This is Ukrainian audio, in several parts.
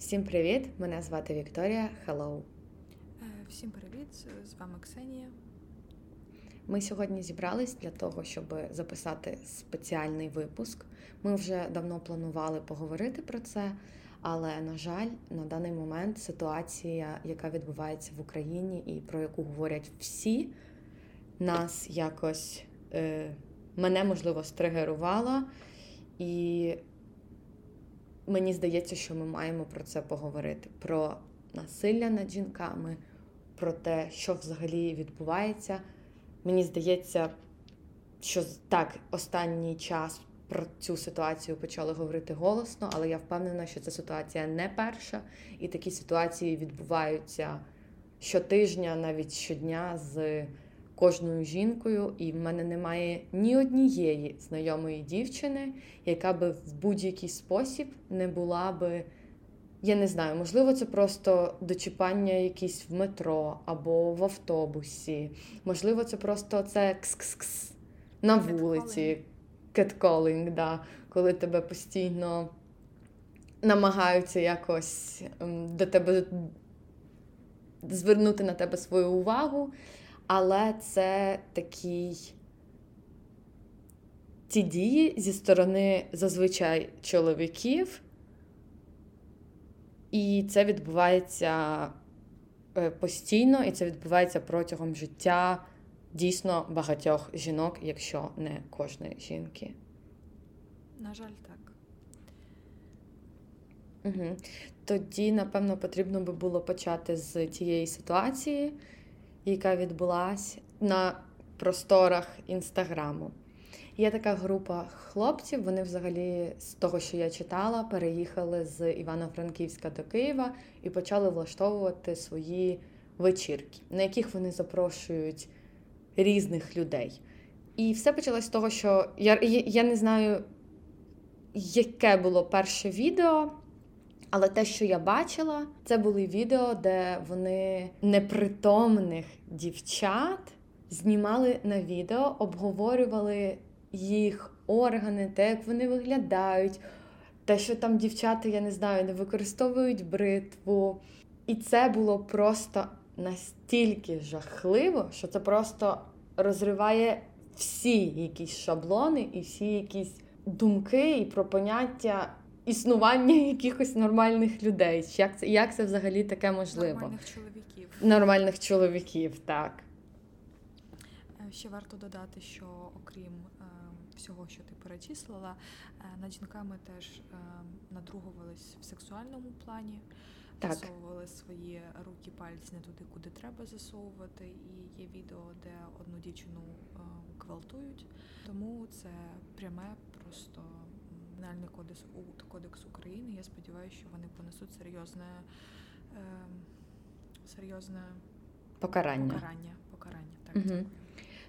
Всім привіт! Мене звати Вікторія. Hello! Е, всім привіт! З вами Ксенія. Ми сьогодні зібрались для того, щоб записати спеціальний випуск. Ми вже давно планували поговорити про це, але, на жаль, на даний момент ситуація, яка відбувається в Україні і про яку говорять всі, нас якось е, мене можливо стригерувала. І мені здається, що ми маємо про це поговорити: про насилля над жінками, про те, що взагалі відбувається. Мені здається, що так, останній час про цю ситуацію почали говорити голосно, але я впевнена, що ця ситуація не перша, і такі ситуації відбуваються щотижня, навіть щодня з кожною жінкою, і в мене немає ні однієї знайомої дівчини, яка би в будь-який спосіб не була би. Я не знаю, можливо, це просто дочіпання якісь в метро або в автобусі. Можливо, це просто це кс-кс-кс на вулиці, кетколінг, да, коли тебе постійно намагаються якось ем, до тебе звернути на тебе свою увагу. Але це такий ці дії зі сторони зазвичай чоловіків, і це відбувається е, постійно, і це відбувається протягом життя дійсно багатьох жінок, якщо не кожної жінки. На жаль, так. Угу. Тоді, напевно, потрібно би було почати з тієї ситуації яка відбулася на просторах інстаграму. Є така група хлопців, вони взагалі з того, що я читала, переїхали з Івано-Франківська до Києва і почали влаштовувати свої вечірки, на яких вони запрошують різних людей. І все почалось з того, що я, я не знаю, яке було перше відео. Але те, що я бачила, це були відео, де вони непритомних дівчат знімали на відео, обговорювали їх органи, те, як вони виглядають, те, що там дівчата, я не знаю, не використовують бритву. І це було просто настільки жахливо, що це просто розриває всі якісь шаблони і всі якісь думки і про поняття існування якихось нормальних людей. Як це як це взагалі таке можливо? Нормальних чоловіків. Нормальних чоловіків, так. Е, ще варто додати, що окрім е, всього, що ти перечислила, е, над жінками теж е, надругувались в сексуальному плані. Так. Засовували свої руки, пальці не туди, куди треба засовувати. І є відео, де одну дівчину е, гвалтують. Тому це пряме просто Кримінальний кодекс кодекс України. Я сподіваюся, що вони понесуть серйозне е, серйозне покарання. Покарання. покарання. Так, угу.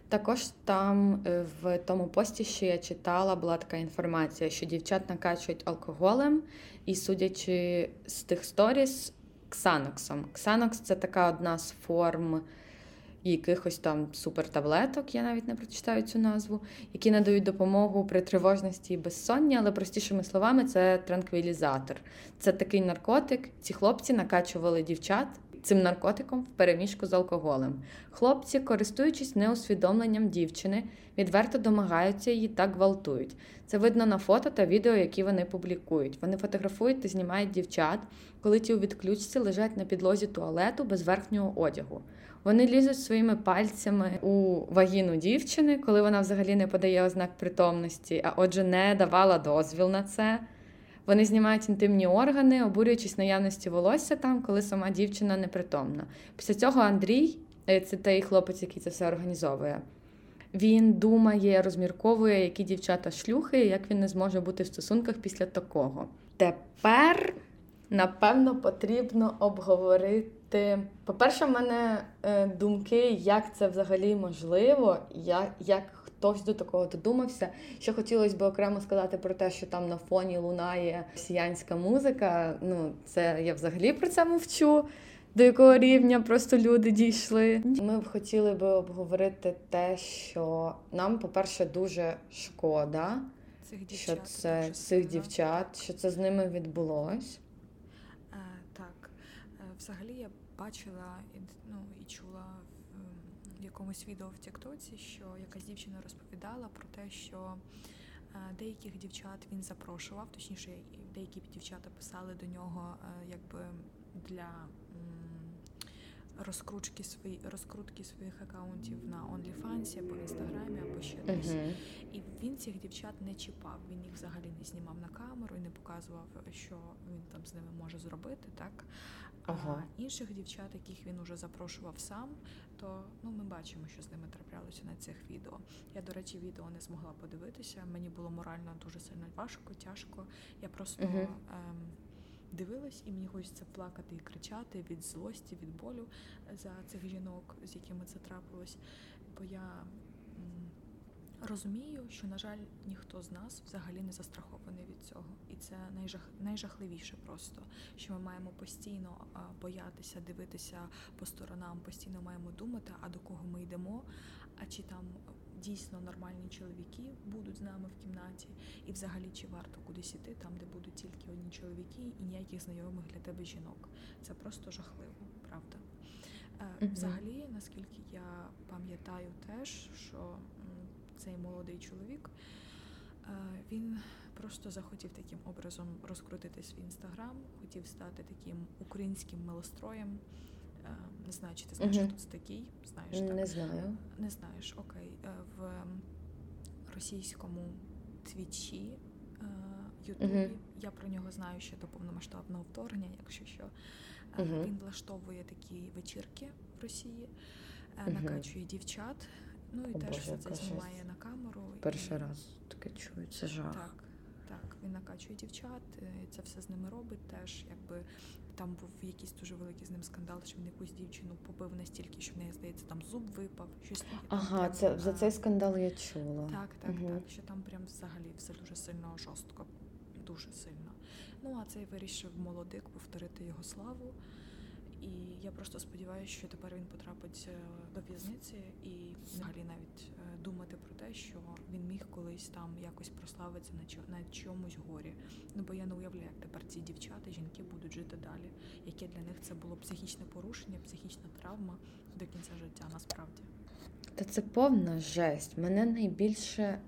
Також там е, в тому пості, що я читала, була така інформація, що дівчат накачують алкоголем, і судячи з тих сторіс, ксаноксом. Ксанокс це така одна з форм якихось там супертаблеток, я навіть не прочитаю цю назву, які надають допомогу при тривожності і безсонні, але простішими словами, це транквілізатор. Це такий наркотик. Ці хлопці накачували дівчат. Цим наркотиком в переміжку з алкоголем. Хлопці, користуючись неусвідомленням дівчини, відверто домагаються її та гвалтують. Це видно на фото та відео, які вони публікують. Вони фотографують та знімають дівчат, коли ті у відключці лежать на підлозі туалету без верхнього одягу. Вони лізуть своїми пальцями у вагіну дівчини, коли вона взагалі не подає ознак притомності, а отже, не давала дозвіл на це. Вони знімають інтимні органи, обурюючись наявності волосся там, коли сама дівчина непритомна. Після цього Андрій, е, це той хлопець, який це все організовує. Він думає, розмірковує, які дівчата шлюхи, як він не зможе бути в стосунках після такого. Тепер, напевно, потрібно обговорити. По-перше, в мене е, думки, як це взагалі можливо, як як хтось до такого додумався. Що хотілося б окремо сказати про те, що там на фоні лунає росіянська музика. Ну, це я взагалі про це мовчу. До якого рівня просто люди дійшли? Ми б хотіли би обговорити те, що нам, по-перше, дуже шкода, цих дівчат, що це цих дівчат, що це з ними відбулось. взагалі я бачила і ну, і чула в якомусь відео в Тіктоці, що якась дівчина розповідала про те, що деяких дівчат він запрошував, точніше, деякі дівчата писали до нього якби для розкрутки свої розкрутки своїх акаунтів на OnlyFans або інстаграмі, або ще десь. Uh-huh. І він цих дівчат не чіпав. Він їх взагалі не знімав на камеру і не показував, що він там з ними може зробити, так. Uh-huh. А інших дівчат, яких він уже запрошував сам, то ну ми бачимо, що з ними траплялося на цих відео. Я, до речі, відео не змогла подивитися. Мені було морально дуже сильно важко, тяжко. Я просто. Uh-huh. Ем, дивилась, і мені хочеться плакати і кричати від злості, від болю за цих жінок, з якими це трапилось. Бо я розумію, що, на жаль, ніхто з нас взагалі не застрахований від цього. І це найжах... найжахливіше просто, що ми маємо постійно боятися, дивитися по сторонам, постійно маємо думати, а до кого ми йдемо, а чи там дійсно нормальні чоловіки будуть з нами в кімнаті, і взагалі чи варто кудись іти, там, де будуть тільки одні чоловіки і ніяких знайомих для тебе жінок. Це просто жахливо, правда. Uh-huh. Взагалі, наскільки я пам'ятаю теж, що цей молодий чоловік е, він просто захотів таким образом розкрутити свій інстаграм, хотів стати таким українським милостроєм. Е, не знаю, чи ти знаєш, uh-huh. хто це такий. Знаєш, так? Не знаю. Не знаєш, окей. Е, в російському твічі Ютубі. Uh-huh. Я про нього знаю ще до повномасштабного вторгнення, якщо що. Uh-huh. Він влаштовує такі вечірки в Росії, накачує дівчат. Ну і О, теж Боже, все це знімає на камеру. Перший і... раз таке чую, це жах. Так, так. Він накачує дівчат, це все з ними робить. Теж якби там був якийсь дуже великий з ним скандал, що він якусь дівчину побив настільки, що в неї здається, там зуб випав. Щось ага, прям, це за цей скандал я чула. Так, так, угу. так. Що там прям взагалі все дуже сильно жорстко, дуже сильно. Ну а цей вирішив молодик повторити його славу. І я просто сподіваюся, що тепер він потрапить е, до в'язниці і взагалі навіть е, думати про те, що він міг колись там якось прославитися на на чомусь горі. Ну бо я не уявляю, як тепер ці дівчата, жінки будуть жити далі. Яке для них це було психічне порушення, психічна травма до кінця життя, насправді. Та це повна жесть. Мене найбільше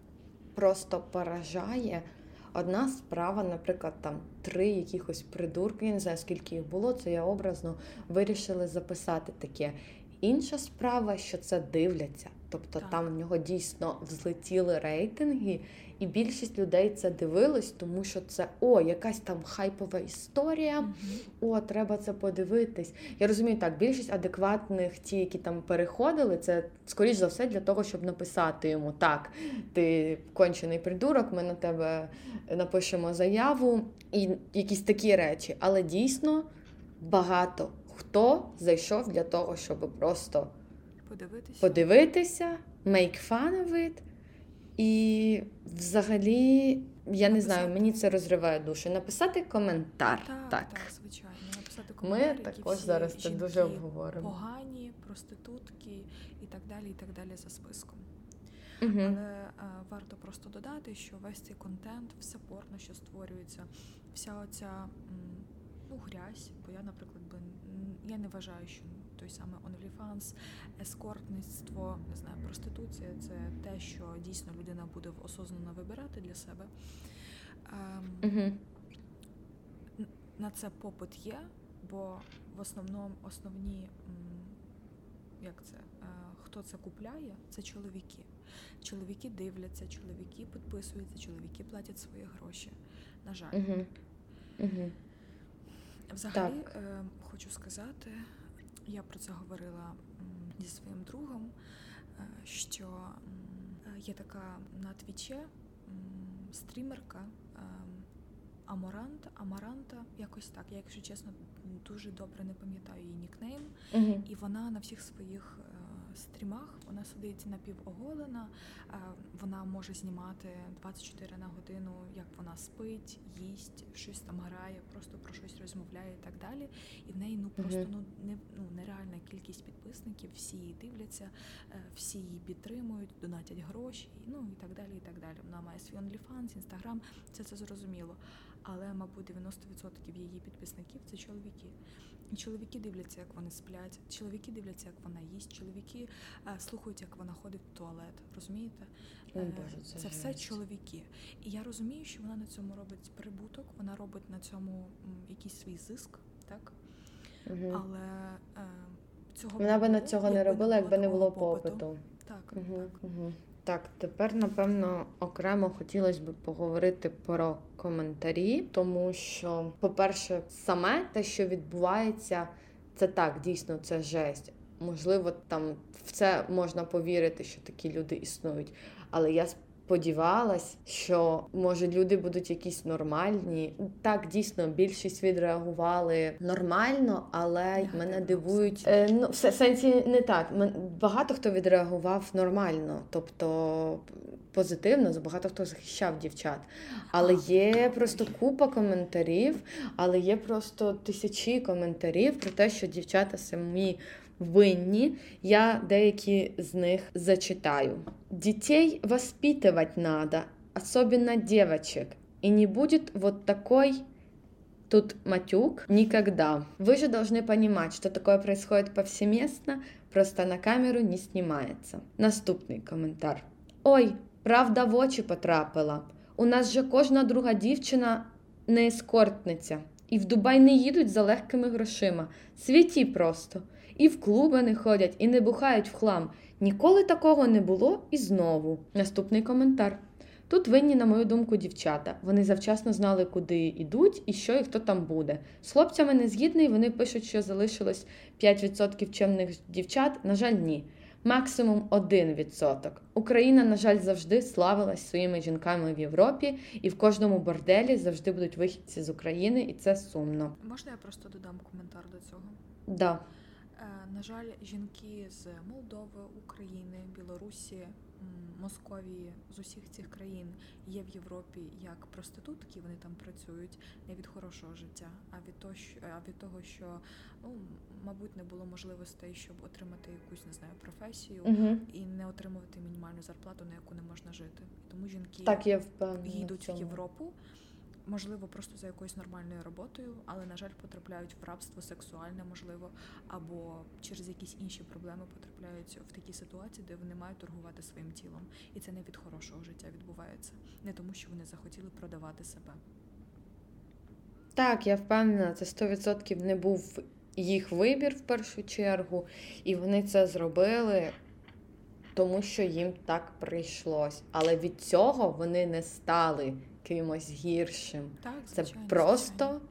просто поражає. Одна справа, наприклад, там три якихось придурки, я не знаю, скільки їх було, це я образно вирішили записати таке. Інша справа, що це дивляться. Тобто так. там в нього дійсно взлетіли рейтинги, і більшість людей це дивились, тому що це о, якась там хайпова історія. Mm-hmm. О, треба це подивитись. Я розумію, так, більшість адекватних, ті, які там переходили, це скоріш за все для того, щоб написати йому так, ти кончений придурок, ми на тебе напишемо заяву і якісь такі речі. Але дійсно багато хто зайшов для того, щоб просто подивитися, подивитися make fun of it. І взагалі, я не знаю, мені це розриває душу. Написати коментар. Так, так, так звичайно. Написати коментар. Ми також зараз це дуже обговоримо. Погані, проститутки і так далі, і так далі за списком. Угу. Але а, е, варто просто додати, що весь цей контент, все порно, що створюється, вся оця ну, грязь, бо я, наприклад, би я не вважаю, що той самий OnlyFans, ескортництво, не знаю, проституція це те, що дійсно людина буде осознано вибирати для себе. Угу. На це попит є, бо в основному основні, як це, е, хто це купляє, це чоловіки. Чоловіки дивляться, чоловіки підписуються, чоловіки платять свої гроші. На жаль. Угу. Угу. Взагалі, е, хочу сказати, я про це говорила зі своїм другом, е, що є така на твічі стрімерка е, Амаранта, якось так. Я, якщо чесно, дуже добре не пам'ятаю її нікнейм, uh і вона на всіх своїх е, стрімах вона сидить напівоголена, вона може знімати 24 на годину, як вона спить, їсть, щось там грає, просто про розмовляє і так далі. І в неї ну просто ну не ну нереальна кількість підписників, всі її дивляться, е, всі її підтримують, донатять гроші, ну і так далі. і так далі. Вона має свій OnlyFans, Instagram, це це зрозуміло. але, мабуть, 90% її підписників це чоловіки. Чоловіки дивляться, як вони сплять, чоловіки дивляться, як вона їсть, чоловіки е, слухають, як вона ходить в туалет. Розумієте? О, Боже, це це все чоловіки. І я розумію, що вона на цьому робить прибуток, вона робить на цьому якийсь свій зиск, так? Угу. Але е, цього Вона би на цього не робила, якби не було такого попиту. Так, Угу, так. угу. Так, тепер, напевно, окремо хотілося б поговорити про коментарі, тому що, по-перше, саме те, що відбувається, це так, дійсно, це жесть. Можливо, там в це можна повірити, що такі люди існують. Але я сподівалась, що може люди будуть якісь нормальні. Так, дійсно, більшість відреагували нормально, але Негативно, мене дивують. Е, ну, в сенсі не так. Багато хто відреагував нормально, тобто позитивно, багато хто захищав дівчат. Але є просто купа коментарів, але є просто тисячі коментарів про те, що дівчата самі винні. Я деякі з них зачитаю. Детей воспитывать надо, особенно девочек. И не будет вот такой тут матюк никогда. Вы же должны понимать, что такое происходит повсеместно, просто на камеру не снимается. Наступний коментар. Ой, правда в очі потрапила. У нас же кожна друга дівчина не ескортниця. І в Дубай не їдуть за легкими грошима. Світі просто. І в клуби не ходять, і не бухають в хлам. Ніколи такого не було і знову. Наступний коментар. Тут винні, на мою думку, дівчата. Вони завчасно знали, куди йдуть і що і хто там буде. З хлопцями не згідний, вони пишуть, що залишилось 5% чемних дівчат. На жаль, ні. Максимум 1%. Україна, на жаль, завжди славилась своїми жінками в Європі, і в кожному борделі завжди будуть вихідці з України, і це сумно. Можна я просто додам коментар до цього? Да. Е, На жаль, жінки з Молдови, України, Білорусі, Московії з усіх цих країн є в Європі як проститутки, вони там працюють не від хорошого життя, а від того, що, а від того, що ну мабуть не було можливостей, щоб отримати якусь не знаю професію Угу. і не отримувати мінімальну зарплату, на яку не можна жити. Тому жінки Так, я їдуть в. Європу, можливо, просто за якоюсь нормальною роботою, але, на жаль, потрапляють в рабство сексуальне, можливо, або через якісь інші проблеми потрапляють в такі ситуації, де вони мають торгувати своїм тілом. І це не від хорошого життя відбувається, не тому, що вони захотіли продавати себе. Так, я впевнена, це 100% не був їх вибір в першу чергу, і вони це зробили, тому що їм так прийшлось. Але від цього вони не стали кимось гіршим. Так, Це просто звичайно.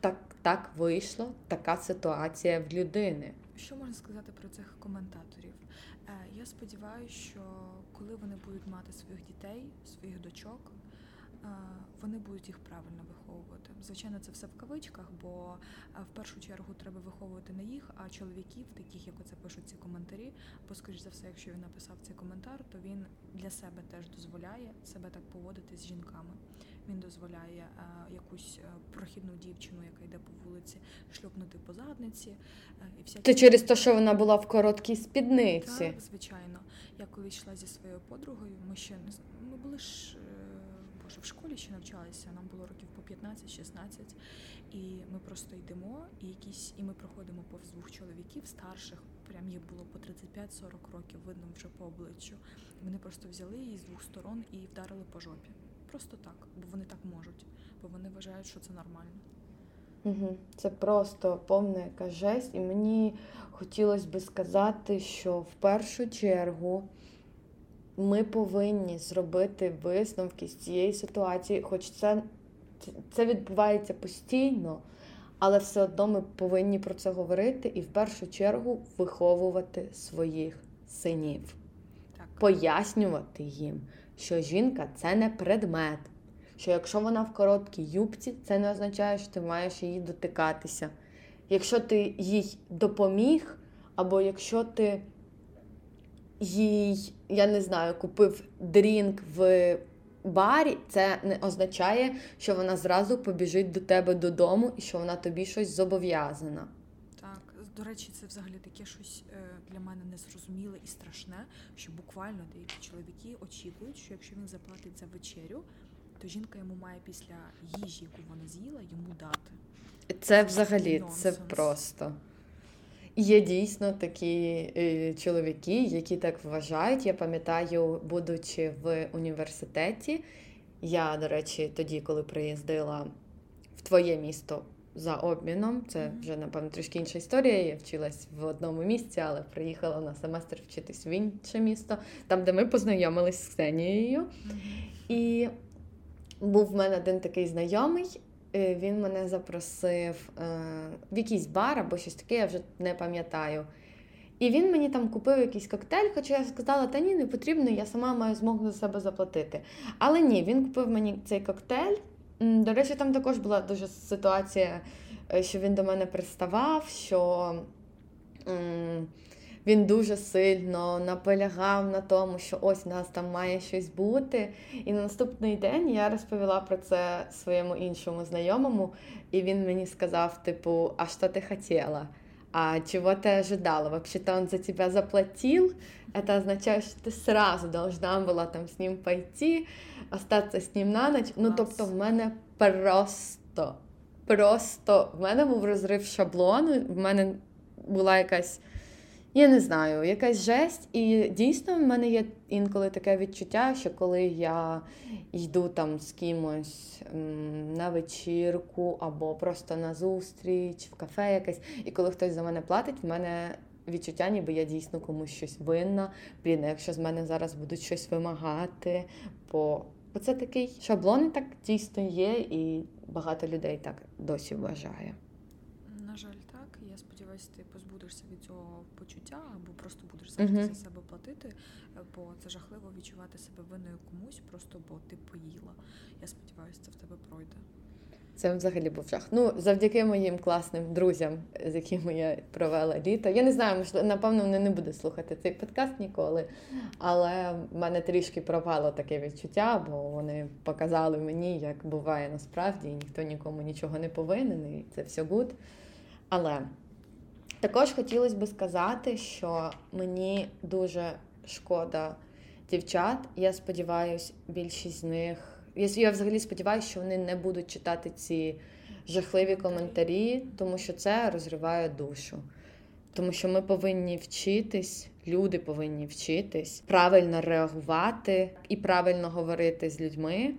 так, так вийшло, така ситуація в людини. Що можна сказати про цих коментаторів? Е, Я сподіваюся, що коли вони будуть мати своїх дітей, своїх дочок, вони будуть їх правильно виховувати. Звичайно, це все в кавичках, бо в першу чергу треба виховувати не їх, а чоловіків, таких як оце пишуть ці коментарі. Бо, скоріш за все, якщо він написав цей коментар, то він для себе теж дозволяє себе так поводити з жінками. Він дозволяє якусь прохідну дівчину, яка йде по вулиці, шльопнути по задниці. і всякі Це через те, що вона була в короткій спідниці. так, звичайно. Я коли йшла зі своєю подругою, ми ще не ми були ж боже, в школі ще навчалися, нам було років по 15-16, і ми просто йдемо, і якісь, і ми проходимо повз двох чоловіків старших, прям їх було по 35-40 років, видно вже по обличчю. Вони просто взяли її з двох сторон і вдарили по жопі. Просто так, бо вони так можуть, бо вони вважають, що це нормально. Це просто повна яка жесть. І мені хотілося би сказати, що в першу чергу ми повинні зробити висновки з цієї ситуації, хоч це, це відбувається постійно, але все одно ми повинні про це говорити і в першу чергу виховувати своїх синів, Так. пояснювати їм, що жінка це не предмет. Що якщо вона в короткій юбці, це не означає, що ти маєш її дотикатися. Якщо ти їй допоміг, або якщо ти їй, я не знаю, купив дрінк в барі, це не означає, що вона зразу побіжить до тебе додому і що вона тобі щось зобов'язана. Так, до речі, це взагалі таке щось е, для мене незрозуміле і страшне, що буквально деякі чоловіки очікують, що якщо він заплатить за вечерю, то жінка йому має після їжі, яку вона з'їла, йому дати. Це взагалі це просто. Є дійсно такі е, чоловіки, які так вважають. Я пам'ятаю, будучи в університеті, я, до речі, тоді, коли приїздила в твоє місто за обміном, це вже, напевно, трішки інша історія. Я вчилась в одному місці, але приїхала на семестр вчитись в інше місто, там, де ми познайомились з Ксенією. І був в мене один такий знайомий. Е, він мене запросив е, в якийсь бар або щось таке, я вже не пам'ятаю. І він мені там купив якийсь коктейль, хоча я сказала, та ні, не потрібно, я сама маю змогу за себе заплатити. Але ні, він купив мені цей коктейль. До речі, там також була дуже ситуація, е, що він до мене приставав, що він дуже сильно наполягав на тому, що ось у нас там має щось бути. І на наступний день я розповіла про це своєму іншому знайомому, і він мені сказав: типу, а що ти хотіла? А чего ты ожидала? Вообще-то он за тебя заплатил. Это означает, что ты сразу должна была там з ним пойти, остатися з ним на ніч. Ну, тобто, в мене просто, просто в мене був розрив шаблону, в мене була якась я не знаю, якась жесть. І дійсно в мене є інколи таке відчуття, що коли я йду там з кимось на вечірку або просто на зустріч, в кафе якесь, і коли хтось за мене платить, в мене відчуття, ніби я дійсно комусь щось винна. Блін, якщо з мене зараз будуть щось вимагати, бо це такий шаблон, так дійсно є, і багато людей так досі вважає. На жаль, так. Я сподіваюся, ти позбудешся від цього почуття, або uh-huh. за себе платити, бо це жахливо відчувати себе винною комусь, просто бо ти поїла. Я сподіваюся, це в тебе пройде. Це взагалі був жах. Ну, завдяки моїм класним друзям, з якими я провела літо. Я не знаю, можливо, напевно, вони не будуть слухати цей подкаст ніколи. Але в мене трішки пропало таке відчуття, бо вони показали мені, як буває насправді, і ніхто нікому нічого не повинен, і це все good. Але також хотілося би сказати, що мені дуже шкода дівчат. Я сподіваюся, більшість з них. Я, я взагалі сподіваюся, що вони не будуть читати ці жахливі коментарі, тому що це розриває душу. Тому що ми повинні вчитись, люди повинні вчитись правильно реагувати і правильно говорити з людьми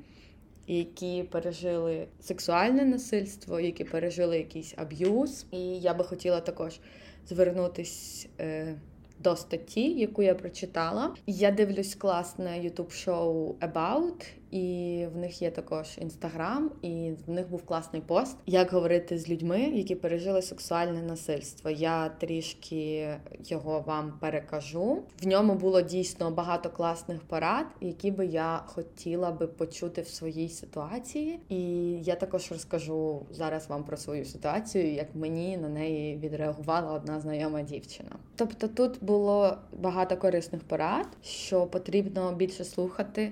які пережили сексуальне насильство, які пережили якийсь аб'юз. І я би хотіла також звернутись е, до статті, яку я прочитала. Я дивлюсь класне ютуб шоу About, і в них є також інстаграм, і в них був класний пост, як говорити з людьми, які пережили сексуальне насильство. Я трішки його вам перекажу. В ньому було дійсно багато класних порад, які би я хотіла би почути в своїй ситуації. І я також розкажу зараз вам про свою ситуацію, як мені на неї відреагувала одна знайома дівчина. Тобто тут було багато корисних порад, що потрібно більше слухати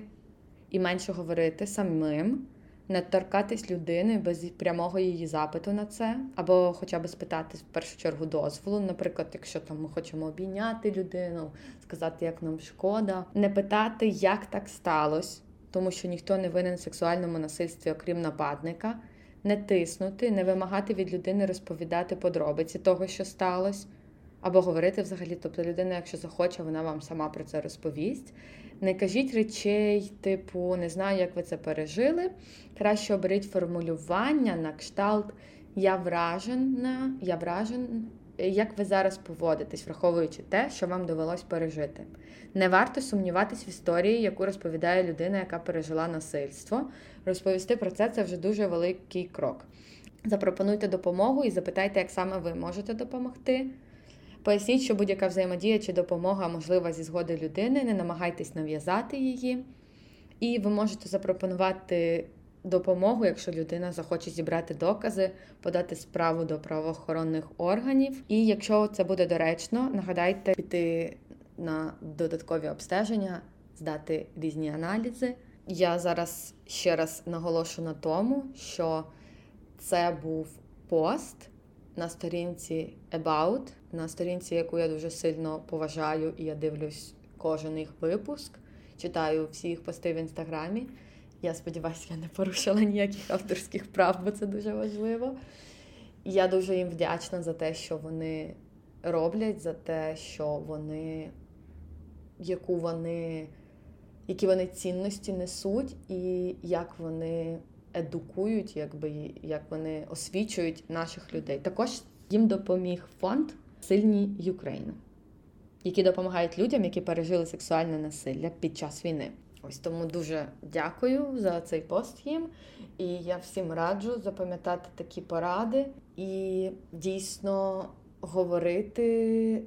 і менше говорити самим, не торкатись людини без прямого її запиту на це, або хоча б спитати в першу чергу дозволу. Наприклад, якщо там ми хочемо обійняти людину, сказати, як нам шкода, не питати, як так сталося, тому що ніхто не винен в сексуальному насильстві, окрім нападника, не тиснути, не вимагати від людини розповідати подробиці того, що сталося. Або говорити взагалі, тобто людина, якщо захоче, вона вам сама про це розповість. Не кажіть речей, типу, не знаю, як ви це пережили. Краще оберіть формулювання на кшталт Я вражена, я вражен, як ви зараз поводитесь, враховуючи те, що вам довелось пережити. Не варто сумніватись в історії, яку розповідає людина, яка пережила насильство. Розповісти про це це вже дуже великий крок. Запропонуйте допомогу і запитайте, як саме ви можете допомогти. Поясніть, що будь-яка взаємодія чи допомога можлива зі згоди людини, не намагайтесь нав'язати її. І ви можете запропонувати допомогу, якщо людина захоче зібрати докази, подати справу до правоохоронних органів. І якщо це буде доречно, нагадайте піти на додаткові обстеження, здати різні аналізи. Я зараз ще раз наголошу на тому, що це був пост на сторінці About, на сторінці, яку я дуже сильно поважаю, і я дивлюсь кожен їх випуск, читаю всі їх пости в інстаграмі. Я сподіваюся, я не порушила ніяких авторських прав, бо це дуже важливо. Я дуже їм вдячна за те, що вони роблять, за те, що вони, яку вони, які вони цінності несуть, і як вони едукують, якби як вони освічують наших людей. Також їм допоміг фонд Сильні Юкрейни, які допомагають людям, які пережили сексуальне насилля під час війни. Ось тому дуже дякую за цей пост їм. І я всім раджу запам'ятати такі поради і дійсно говорити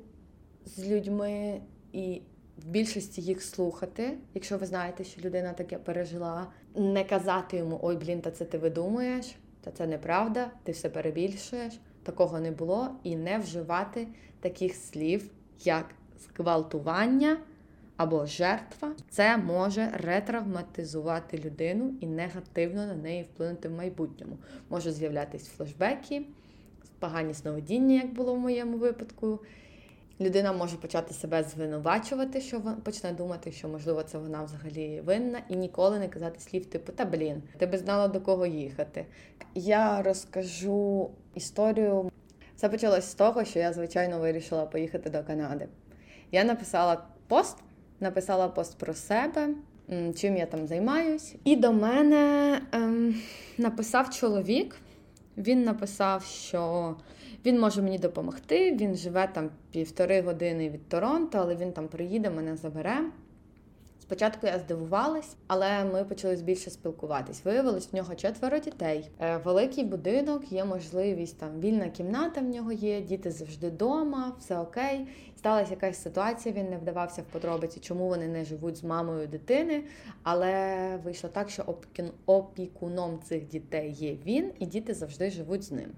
з людьми і в більшості їх слухати, якщо ви знаєте, що людина таке пережила, не казати йому Ой, блін, та це ти видумуєш, та це неправда, ти все перебільшуєш. Такого не було, і не вживати таких слів, як зґвалтування або жертва. Це може ретравматизувати людину і негативно на неї вплинути в майбутньому. Може з'являтися флешбеки, погані сновидіння, як було в моєму випадку. Людина може почати себе звинувачувати, що вона почне думати, що можливо це вона взагалі винна, і ніколи не казати слів типу Та блін, ти би знала до кого їхати. Я розкажу історію. Все почалось з того, що я, звичайно, вирішила поїхати до Канади. Я написала пост, написала пост про себе, чим я там займаюсь. І до мене ем, написав чоловік. Він написав, що він може мені допомогти. Він живе там півтори години від Торонто, але він там приїде, мене забере. Спочатку я здивувалась, але ми почали більше спілкуватись. Виявилось, в нього четверо дітей. Е, великий будинок, є можливість там вільна кімната в нього є, діти завжди вдома, все окей. Сталася якась ситуація, він не вдавався в подробиці, чому вони не живуть з мамою дитини. Але вийшло так, що опікуном цих дітей є він, і діти завжди живуть з ним.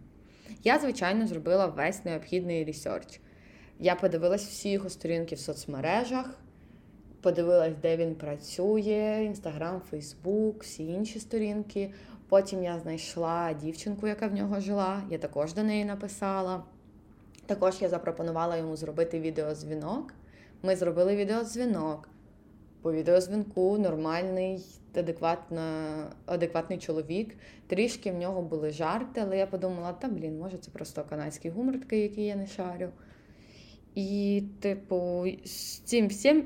Я, звичайно, зробила весь необхідний research. Я подивилась всі його сторінки в соцмережах, подивилась, де він працює: Інстаграм, Фейсбук, всі інші сторінки. Потім я знайшла дівчинку, яка в нього жила. Я також до неї написала. Також я запропонувала йому зробити відеозвінок. Ми зробили відеозвінок. По відеозвінку нормальний, адекватний чоловік. Трішки в нього були жарти, але я подумала, та блін, може це просто канадський гумор такий, який я не шарю. І, типу, з цим всім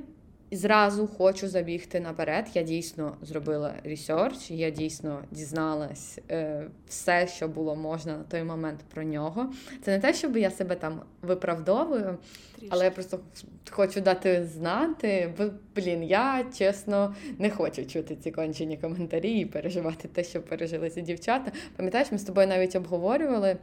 зразу хочу забігти наперед. Я дійсно зробила research, я дійсно дізналась е, все, що було можна на той момент про нього. Це не те, щоб я себе там виправдовую, Трішки. але я просто хочу дати знати, бо блін, я чесно не хочу чути ці кончені коментарі і переживати те, що пережили ці дівчата. Пам'ятаєш, ми з тобою навіть обговорювали.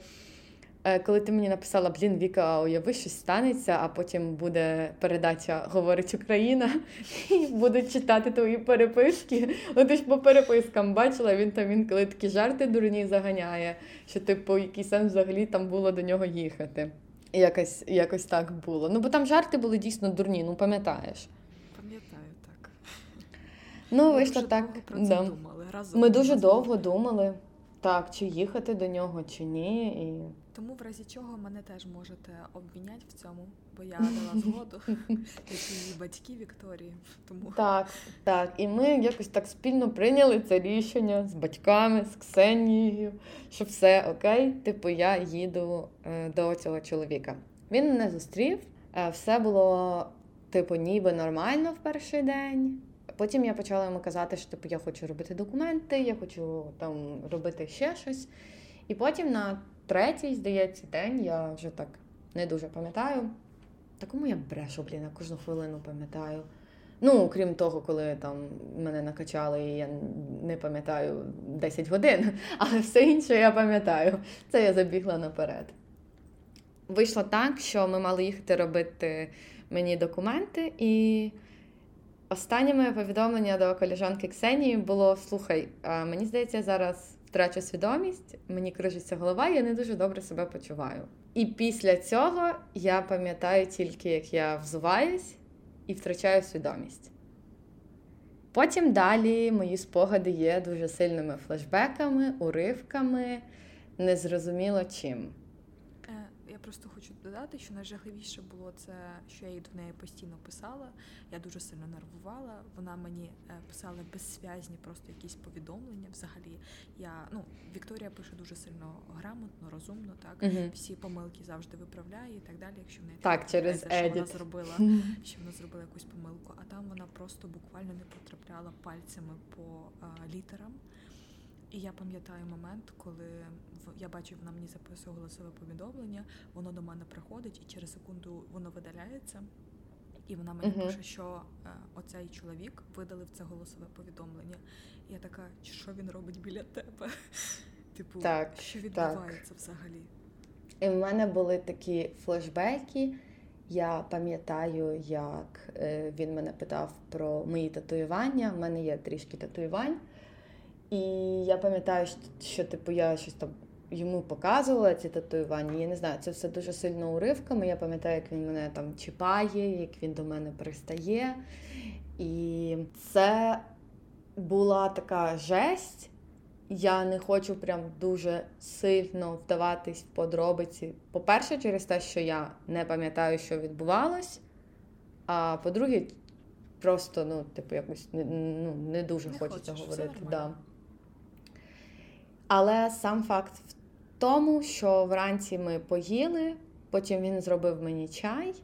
Е, коли ти мені написала, блін, Віка, уяви, щось станеться, а потім буде передача Говорить Україна, і будуть читати твої переписки. Ну ти ж по перепискам бачила, він там він коли такі жарти дурні заганяє, що, типу, який сенс взагалі там було до нього їхати. Якось якось так було. Ну, бо там жарти були дійсно дурні, ну пам'ятаєш. Пам'ятаю так. Ну, вийшло так. Це да. думали. Разом Ми дуже довго думали, так, чи їхати до нього, чи ні. І... Тому, в разі чого, мене теж можете обміняти в цьому, бо я дала згоду як її батьки Вікторії. Тому так, так. І ми якось так спільно прийняли це рішення з батьками, з Ксенією, що все окей, типу, я їду е, до цього чоловіка. Він мене зустрів, е, все було, типу, ніби нормально в перший день. Потім я почала йому казати, що типу, я хочу робити документи, я хочу там робити ще щось. І потім на третій, здається, день, я вже так не дуже пам'ятаю. Та кому я брешу, блін, я кожну хвилину пам'ятаю. Ну, крім того, коли там мене накачали, і я не пам'ятаю 10 годин, але все інше я пам'ятаю. Це я забігла наперед. Вийшло так, що ми мали їхати робити мені документи, і останнє моє повідомлення до коліжанки Ксенії було: слухай, мені здається, зараз втрачу свідомість, мені крижиться голова, я не дуже добре себе почуваю. І після цього я пам'ятаю тільки, як я взуваюсь і втрачаю свідомість. Потім далі мої спогади є дуже сильними флешбеками, уривками, незрозуміло чим. Е, просто хочу додати, що найжахливіше було це, що я їй до неї постійно писала. Я дуже сильно нервувала. Вона мені е, писала безсвязні, просто якісь повідомлення. Взагалі, я ну Вікторія пише дуже сильно грамотно, розумно. Так угу. всі помилки завжди виправляє і так далі. Якщо в неї так через що вона зробила, що вона зробила якусь помилку, а там вона просто буквально не потрапляла пальцями по а, літерам. І я пам'ятаю момент, коли я бачу, вона мені записує голосове повідомлення, воно до мене приходить, і через секунду воно видаляється. І вона мені uh-huh. пише, що е, оцей чоловік видалив це голосове повідомлення. І я така, що він робить біля тебе? Типу, так, що відбувається так. взагалі? І в мене були такі флешбеки. Я пам'ятаю, як е, він мене питав про мої татуювання. У мене є трішки татуювань. І я пам'ятаю, що, типу я щось там йому показувала ці татуювання. Я не знаю, це все дуже сильно уривками. Я пам'ятаю, як він мене там чіпає, як він до мене пристає. І це була така жесть. Я не хочу прям дуже сильно вдаватись в подробиці. По-перше, через те, що я не пам'ятаю, що відбувалось. А по-друге, просто, ну, типу, якось ну, не дуже не хочеться говорити. Да. Але сам факт в тому, що вранці ми поїли, потім він зробив мені чай,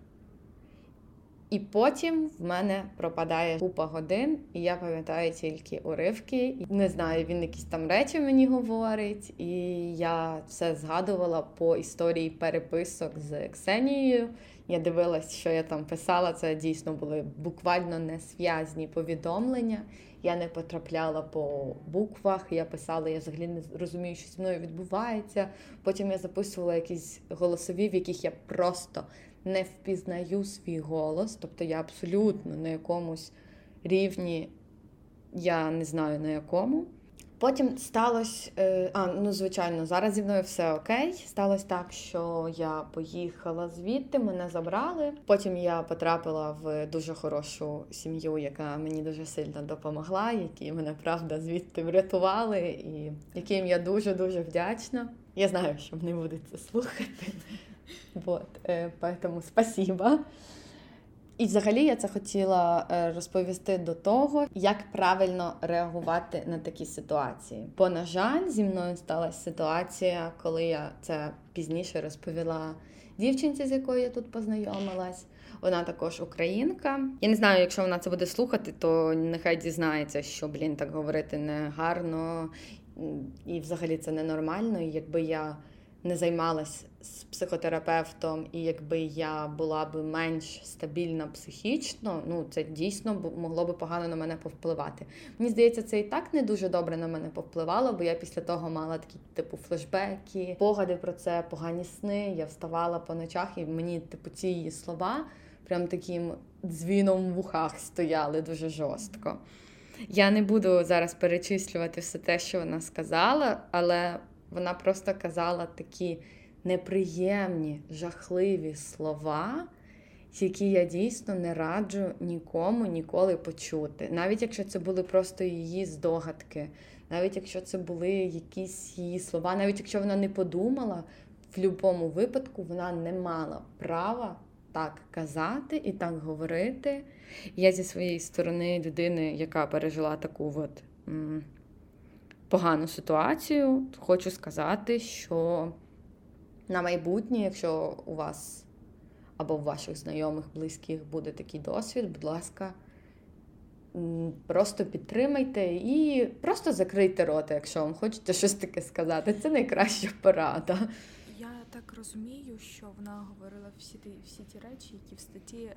і потім в мене пропадає купа годин, і я пам'ятаю тільки уривки. Не знаю, він якісь там речі мені говорить, і я все згадувала по історії переписок з Ксенією. Я дивилась, що я там писала. Це дійсно були буквально несв'язні повідомлення. Я не потрапляла по буквах, я писала, я взагалі не розумію, що зі мною відбувається. Потім я записувала якісь голосові, в яких я просто не впізнаю свій голос, тобто я абсолютно на якомусь рівні, я не знаю на якому. Потім сталося, е, а ну звичайно, зараз зі мною все окей. Сталося так, що я поїхала звідти, мене забрали. Потім я потрапила в дуже хорошу сім'ю, яка мені дуже сильно допомогла, які мене правда звідти врятували, і яким я дуже дуже вдячна. Я знаю, що вони будуть це слухати. Вот, е, поэтому спасибо. І взагалі я це хотіла е, розповісти до того, як правильно реагувати на такі ситуації. Бо, на жаль, зі мною сталася ситуація, коли я це пізніше розповіла дівчинці, з якою я тут познайомилась. Вона також українка. Я не знаю, якщо вона це буде слухати, то нехай дізнається, що блін так говорити не гарно і взагалі це ненормально. І якби я не займалась з психотерапевтом, і якби я була б менш стабільна психічно, ну це дійсно могло би погано на мене повпливати. Мені здається, це і так не дуже добре на мене повпливало, бо я після того мала такі типу флешбеки, погади про це, погані сни. Я вставала по ночах, і мені, типу, ці її слова прям таким дзвіном в ухах стояли дуже жорстко. Я не буду зараз перечислювати все те, що вона сказала, але вона просто казала такі неприємні, жахливі слова, які я дійсно не раджу нікому ніколи почути. Навіть якщо це були просто її здогадки, навіть якщо це були якісь її слова, навіть якщо вона не подумала, в будь-якому випадку вона не мала права так казати і так говорити. Я зі своєї сторони людини, яка пережила таку от погану ситуацію, хочу сказати, що на майбутнє, якщо у вас або у ваших знайомих, близьких буде такий досвід, будь ласка, просто підтримайте і просто закрийте рота, якщо вам хочете щось таке сказати. Це найкраща порада. Я так розумію, що вона говорила всі ті всі ті речі, які в статті е,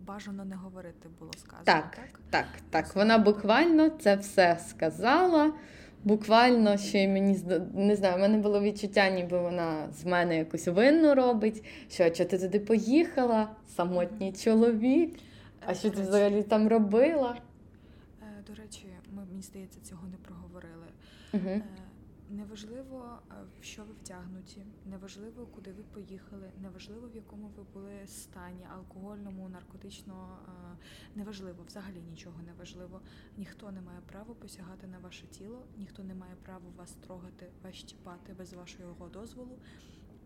бажано не говорити було сказано. Так, так, так. так. Вона буквально це все сказала. Буквально ще й мені не знаю, в мене було відчуття, ніби вона з мене якусь винну робить. Що що ти туди поїхала? Самотній чоловік. А що ти взагалі там робила? Е, до речі, ми мені здається, цього не проговорили. Угу. Неважливо, е, в що ви втягнуті, неважливо, куди ви поїхали, неважливо, в якому ви були стані, алкогольному, наркотично, е, неважливо, взагалі нічого не важливо. Ніхто не має права посягати на ваше тіло, ніхто не має права вас трогати, вас чіпати без вашого дозволу.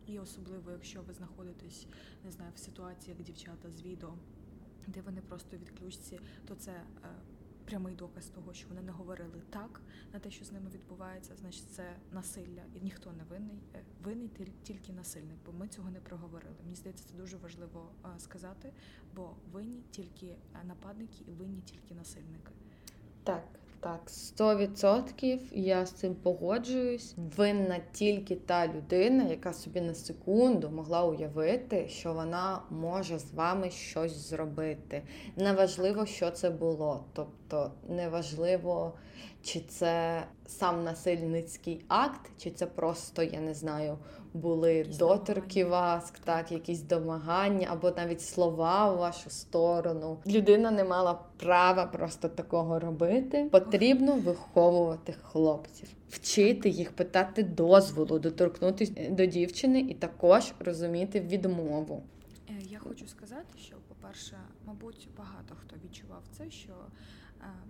І особливо, якщо ви знаходитесь, не знаю, в ситуації, як дівчата з відео, де вони просто відключці, то це е, прямий доказ того, що вони не говорили так на те, що з ними відбувається, значить це насилля, і ніхто не винний, е, винний тільки насильник, бо ми цього не проговорили. Мені здається, це дуже важливо е, сказати, бо винні тільки е, нападники і винні тільки насильники. Так. Так, 100% я з цим погоджуюсь. Винна тільки та людина, яка собі на секунду могла уявити, що вона може з вами щось зробити. Неважливо, що це було. Тобто, неважливо, чи це сам насильницький акт, чи це просто, я не знаю, були якісь доторки вас, так, якісь домагання, або навіть слова в вашу сторону. Людина не мала права просто такого робити. Потрібно виховувати хлопців, вчити їх питати дозволу, доторкнутися до дівчини і також розуміти відмову. Е, я хочу сказати, що, по-перше, мабуть, багато хто відчував це, що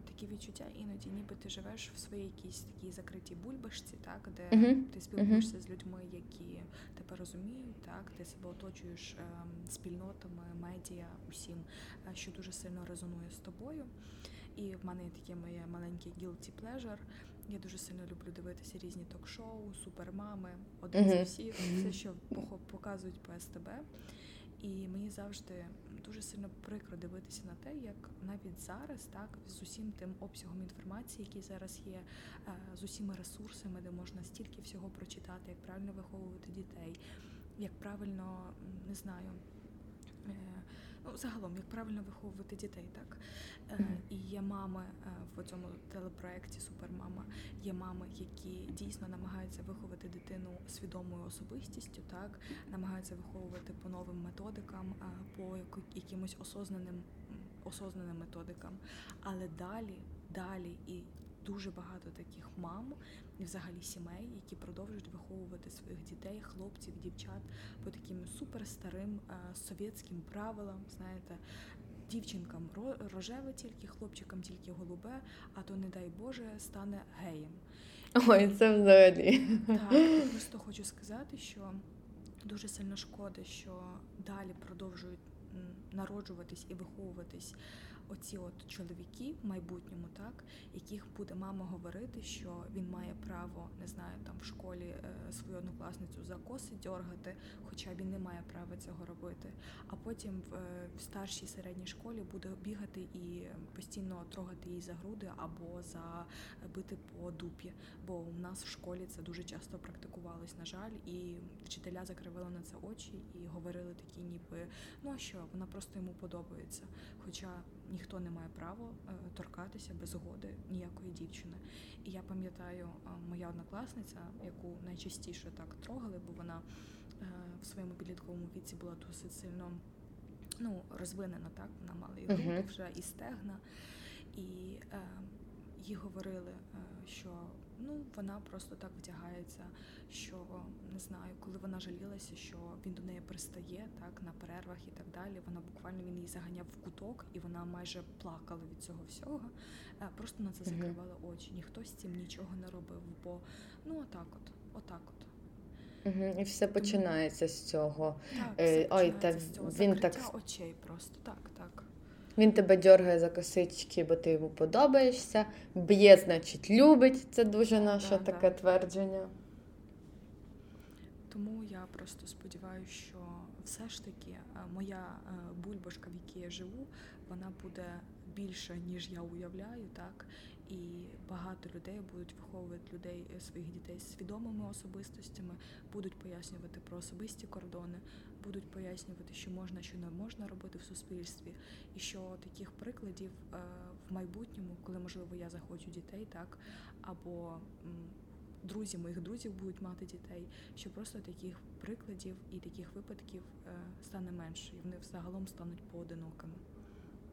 такі відчуття іноді, ніби ти живеш в своїй якійсь такій закритій бульбашці, так де uh-huh. ти спілкуєшся uh-huh. з людьми, які тебе розуміють, так ти себе оточуєш е, спільнотами, медіа, усім, е, що дуже сильно резонує з тобою. І в мене є таке моє маленьке guilty pleasure. Я дуже сильно люблю дивитися різні ток-шоу, супермами, один uh-huh. з всіх, все, що показують по СТБ. І мені завжди дуже сильно прикро дивитися на те, як навіть зараз, так з усім тим обсягом інформації, який зараз є, е, з усіма ресурсами, де можна стільки всього прочитати, як правильно виховувати дітей, як правильно не знаю. Е, ну, загалом, як правильно виховувати дітей, так mm-hmm. і є мами е, в цьому телепроекті Супермама. Є мами, які дійсно намагаються виховати дитину свідомою особистістю, так намагаються виховувати по новим методикам, по якимось осознаним осознаним методикам. Але далі, далі і дуже багато таких мам і взагалі сімей, які продовжують виховувати своїх дітей, хлопців, дівчат по таким суперстарим е, совєтським правилам. Знаєте, дівчинкам рожеве тільки, хлопчикам тільки голубе, а то, не дай Боже, стане геєм. Ой, це взагалі. Так, я просто хочу сказати, що дуже сильно шкода, що далі продовжують народжуватись і виховуватись оці от чоловіки в майбутньому, так яких буде мама говорити, що він має право, не знаю, там в школі е, свою однокласницю за коси дьоргати, хоча він не має права цього робити. А потім в, е, в старшій середній школі буде бігати і постійно трогати її за груди або за бити по дупі. Бо у нас в школі це дуже часто практикувалось, на жаль, і вчителя закривали на це очі і говорили такі, ніби ну а що, вона просто йому подобається. Хоча ніхто не має права е, торкатися без згоди ніякої дівчини. І я пам'ятаю, е, моя однокласниця, яку найчастіше так трогали, бо вона е, в своєму підлітковому віці була досить сильно ну, розвинена, так вона мала і груди вже і стегна, і е, їй говорили, що ну вона просто так вдягається, що не знаю, коли вона жалілася, що він до неї пристає так на перервах і так далі. Вона буквально він її заганяв в куток, і вона майже плакала від цього всього. Е, просто на це закривала очі. Ніхто з цим нічого не робив, бо ну отак, от, отак, от. Угу, І все починається з цього. Так, все Ой, так з цього. він так очей просто так, так. Він тебе дергає за косички, бо ти йому подобаєшся. Б'є, значить, любить. Це дуже наше да, таке да. твердження. Тому я просто сподіваюся, що все ж таки е, моя е, бульбашка, в якій я живу, вона буде більша, ніж я уявляю, так і багато людей будуть виховувати людей е, своїх дітей з свідомими особистостями, будуть пояснювати про особисті кордони, будуть пояснювати, що можна, що не можна робити в суспільстві, і що таких прикладів е, в майбутньому, коли можливо я захочу дітей, так або друзі моїх друзів будуть мати дітей, що просто таких прикладів і таких випадків е, стане менше, і вони взагалом стануть поодинокими.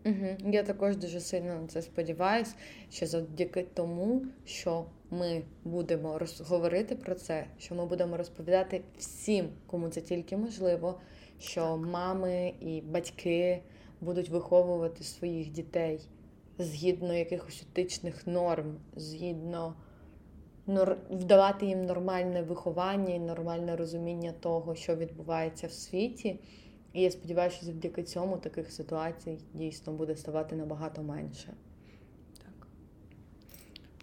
Угу. Я також дуже сильно на це сподіваюся, що завдяки тому, що ми будемо говорити про це, що ми будемо розповідати всім, кому це тільки можливо, що так. мами і батьки будуть виховувати своїх дітей згідно якихось етичних норм, згідно вдавати їм нормальне виховання і нормальне розуміння того, що відбувається в світі. І я сподіваюся, що завдяки цьому таких ситуацій дійсно буде ставати набагато менше. Так,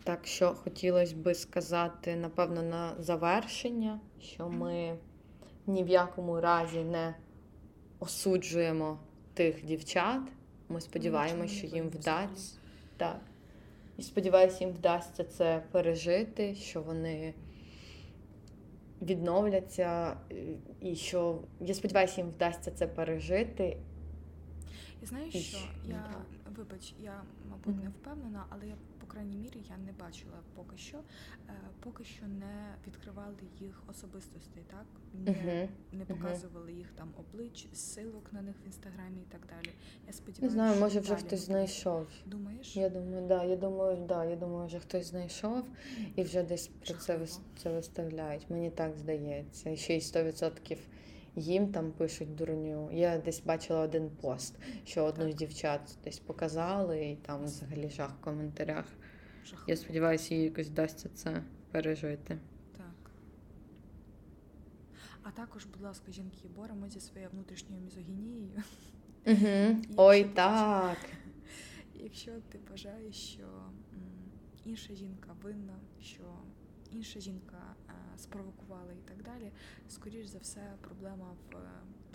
Так що хотілося би сказати, напевно, на завершення, що ми ні в якому разі не осуджуємо тих дівчат. Ми сподіваємося, що їм вдасться. Так. І сподіваюся, їм вдасться це пережити, що вони відновляться, і що я сподіваюся, їм вдасться це пережити. Я знаю, що? Я вибач, я мабуть не впевнена, але я по крайній мірі я не бачила поки що. Е, поки що не відкривали їх особистостей, так не не показували їх там облич, силок на них в інстаграмі і так далі. Я сподіваюся, не знаю, може вже хтось знайшов. Думаєш? Я думаю, да, я думаю, да, я думаю, вже хтось знайшов і вже десь про це це виставляють. Мені так здається. Ще й 100% їм там пишуть дурню. Я десь бачила один пост, що одну з дівчат десь показали, і там взагалі жах в коментарях. Жахливо. Я сподіваюся, їй якось вдасться це пережити. Так. А також, будь ласка, жінки, боремося зі своєю внутрішньою мізогінією. Угу. Ой, так. Якщо ти вважаєш, що інша жінка винна, що інша жінка е, спровокувала і так далі, скоріш за все, проблема в е,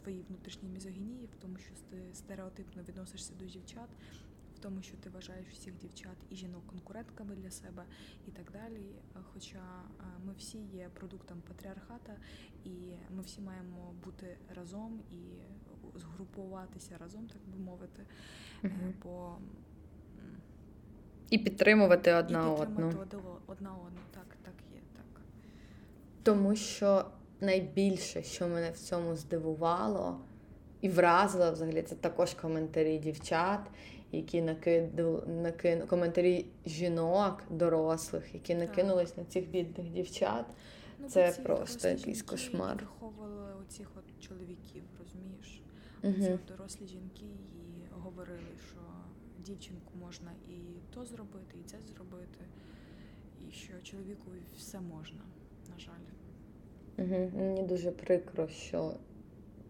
твоїй внутрішній мізогінії, в тому, що ти стереотипно відносишся до дівчат, в тому, що ти вважаєш всіх дівчат і жінок конкурентками для себе і так далі. Хоча ми всі є продуктом патріархата, і ми всі маємо бути разом і згрупуватися разом, так би мовити. Угу. Бо і підтримувати одна і підтримати одну. одна одну. Так. Тому що найбільше, що мене в цьому здивувало і вразило взагалі, це також коментарі дівчат, які накиду, накину коментарі жінок, дорослих, які накинулись на цих бідних дівчат. Ну, Це просто якийсь кошмар. Виховували оцих от чоловіків, розумієш? Угу. Ці дорослі жінки і говорили, що дівчинку можна і то зробити, і це зробити, і що чоловіку все можна, на жаль. Угу. Мені дуже прикро, що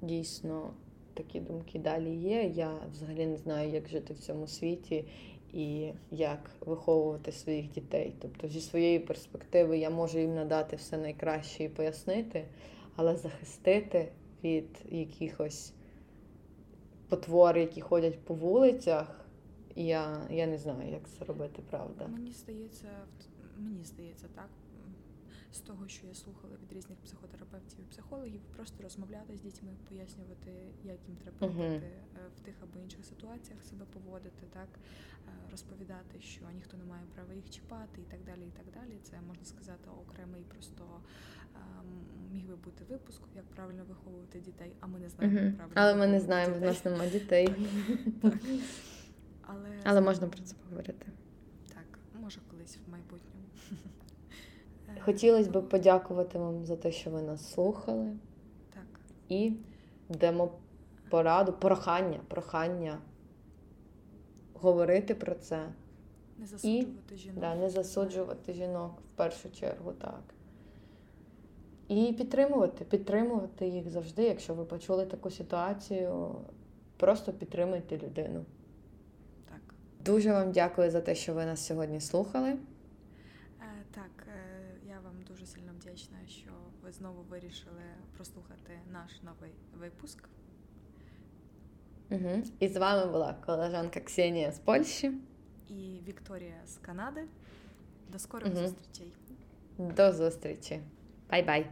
дійсно такі думки далі є. Я взагалі не знаю, як жити в цьому світі і як виховувати своїх дітей. Тобто, зі своєї перспективи я можу їм надати все найкраще і пояснити, але захистити від якихось потвор, які ходять по вулицях, я, я не знаю, як це робити, правда. Мені здається, мені здається, так з того, що я слухала від різних психотерапевтів і психологів, просто розмовляти з дітьми, пояснювати, як їм треба робити uh-huh. в тих або інших ситуаціях себе поводити, так е, розповідати, що ніхто не має права їх чіпати, і так далі. І так далі. Це можна сказати окремий просто ем, міг би бути випуск, як правильно виховувати дітей, а ми не знаємо uh-huh. правильно. Але ми не знаємо, в нас немає дітей. Але Але можна про це поговорити. Так, може колись в майбутньому. Хотілося б подякувати вам за те, що ви нас слухали. Так. І дамо пораду, прохання, прохання говорити про це. Не засуджувати і, жінок. Да, не засуджувати жінок в першу чергу, так. І підтримувати, підтримувати їх завжди, якщо ви почули таку ситуацію, просто підтримуйте людину. Так. Дуже вам дякую за те, що ви нас сьогодні слухали. Знову вирішили прослухати наш новий випуск. Угу. І з вами була колежанка Ксенія з Польщі і Вікторія з Канади. До скорих угу. зустрічей. До зустрічі. Bye-bye.